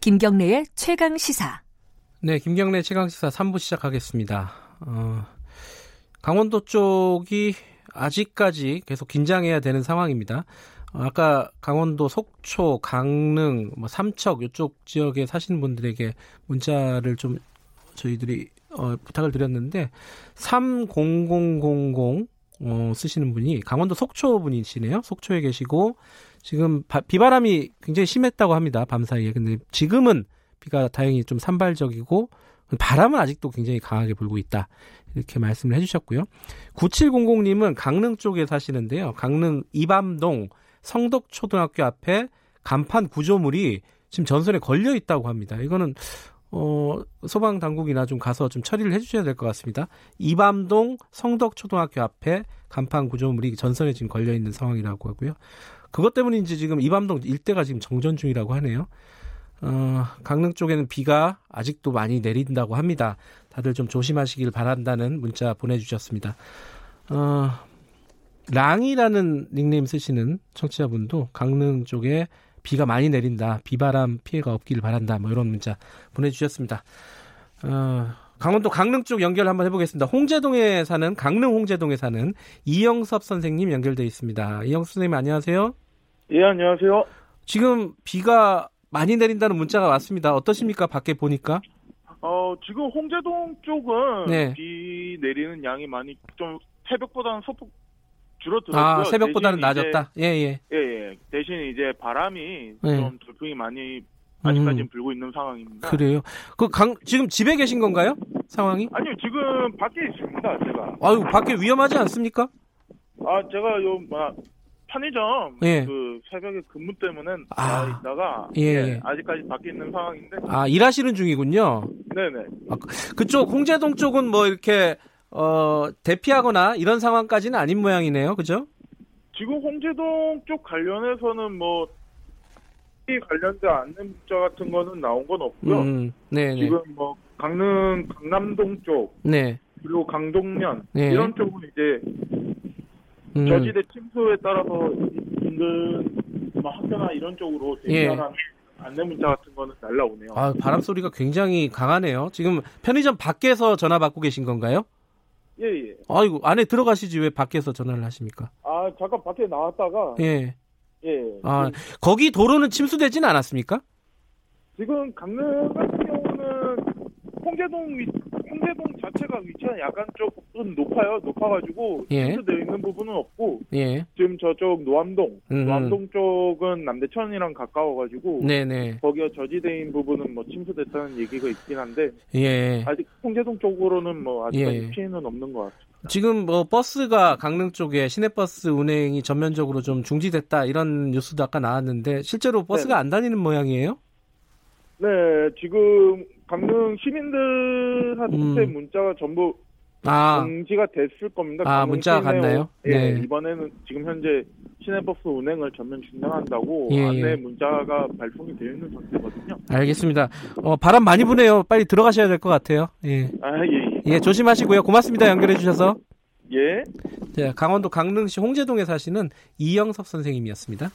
김경래의 최강 시사. 네, 김경래 최강 시사 3부 시작하겠습니다. 어, 강원도 쪽이 아직까지 계속 긴장해야 되는 상황입니다. 어, 아까 강원도 속초, 강릉, 뭐 삼척 이쪽 지역에 사시는 분들에게 문자를 좀 저희들이 어, 부탁을 드렸는데 30000 어, 쓰시는 분이 강원도 속초 분이시네요. 속초에 계시고 지금 바, 비바람이 굉장히 심했다고 합니다. 밤 사이에. 근데 지금은 비가 다행히 좀 산발적이고 바람은 아직도 굉장히 강하게 불고 있다. 이렇게 말씀을 해주셨고요. 9700님은 강릉 쪽에 사시는데요. 강릉 이밤동 성덕초등학교 앞에 간판 구조물이 지금 전선에 걸려 있다고 합니다. 이거는 어, 소방 당국이나 좀 가서 좀 처리를 해주셔야 될 것 같습니다. 이밤동 성덕초등학교 앞에 간판 구조물이 전선에 지금 걸려 있는 상황이라고 하고요. 그것 때문인지 지금 이밤동 일대가 지금 정전 중이라고 하네요. 어, 강릉 쪽에는 비가 아직도 많이 내린다고 합니다. 다들 좀 조심하시길 바란다는 문자 보내주셨습니다. 어, 랑이라는 닉네임 쓰시는 청취자분도 강릉 쪽에 비가 많이 내린다. 비바람 피해가 없기를 바란다. 뭐 이런 문자 보내주셨습니다. 어, 강원도 강릉 쪽 연결 한번 해보겠습니다. 홍제동에 사는 강릉 홍제동에 사는 이영섭 선생님 연결돼 있습니다. 이영섭 선생님 안녕하세요. 예 안녕하세요. 지금 비가 많이 내린다는 문자가 왔습니다. 어떠십니까? 밖에 보니까? 어 지금 홍제동 쪽은 네. 비 내리는 양이 많이 좀 새벽보다는 소폭 줄어들었고요. 아 새벽보다는 낮았다. 예예. 이제, 예, 예. 대신 이제 바람이 네. 좀 돌풍이 많이 아직까지는 음, 불고 있는 상황입니다. 그래요. 그 강 지금 집에 계신 건가요? 상황이? 아니요 지금 밖에 있습니다 제가. 아유 밖에 위험하지 않습니까? 아 제가 요 막, 편의점 예. 그 새벽에 근무 때문에 아. 있다가 예, 예. 아직까지 밖에 있는 상황인데 아 일하시는 중이군요. 네네 아, 그- 그쪽 홍제동 쪽은 뭐 이렇게 어 대피하거나 이런 상황까지는 아닌 모양이네요. 그죠? 지금 홍제동 쪽 관련해서는 뭐이 관련된 안내 문자 같은 거는 나온 건 없고요. 음, 네, 네. 지금 뭐 강릉 강남동 쪽 네. 그리고 강동면 네. 이런 쪽은 이제 음, 저지대 침수에 따라서 인근 뭐 학교나 이런 쪽으로 대피하라는 안내 문자 같은 거는 날라오네요. 아, 바람 소리가 굉장히 강하네요. 지금 편의점 밖에서 전화 받고 계신 건가요? 예 예. 아이고, 안에 들어가시지 왜 밖에서 전화를 하십니까? 아 잠깐 밖에 나왔다가 예. 예. 아, 거기 도로는 침수되진 않았습니까? 지금 강릉 같은 경우는 홍제동 위, 홍제동 자체가 위치는 약간 조금 높 아요. 높아가지고 예. 침수되어 있는 부분은 없고 예. 지금 저쪽 노암동, 음. 노암동 쪽은 남대천이랑 가까워가지고 네네. 거기가 저지대인 부분은 뭐 침수됐다는 얘기가 있긴 한데 예. 아직 홍제동 쪽으로는 뭐 아직까지 예. 피해는 없는 것 같아요. 지금 뭐 버스가 강릉 쪽에 시내버스 운행이 전면적으로 좀 중지됐다 이런 뉴스도 아까 나왔는데 실제로 버스가 네. 안 다니는 모양이에요? 네, 지금 강릉 시민들한테 음. 문자가 전부 아, 공지가 됐을 겁니다. 아, 문자가 갔나요? 예, 네. 이번에는 지금 현재 시내버스 운행을 전면 중단한다고 예, 안내 예. 문자가 발송이 되어 있는 상태거든요. 알겠습니다. 어, 바람 많이 부네요. 빨리 들어가셔야 될 것 같아요. 예. 아, 예, 예. 예, 조심하시고요. 고맙습니다. 연결해 주셔서. 예. 자, 강원도 강릉시 홍제동에 사시는 이영섭 선생님이었습니다.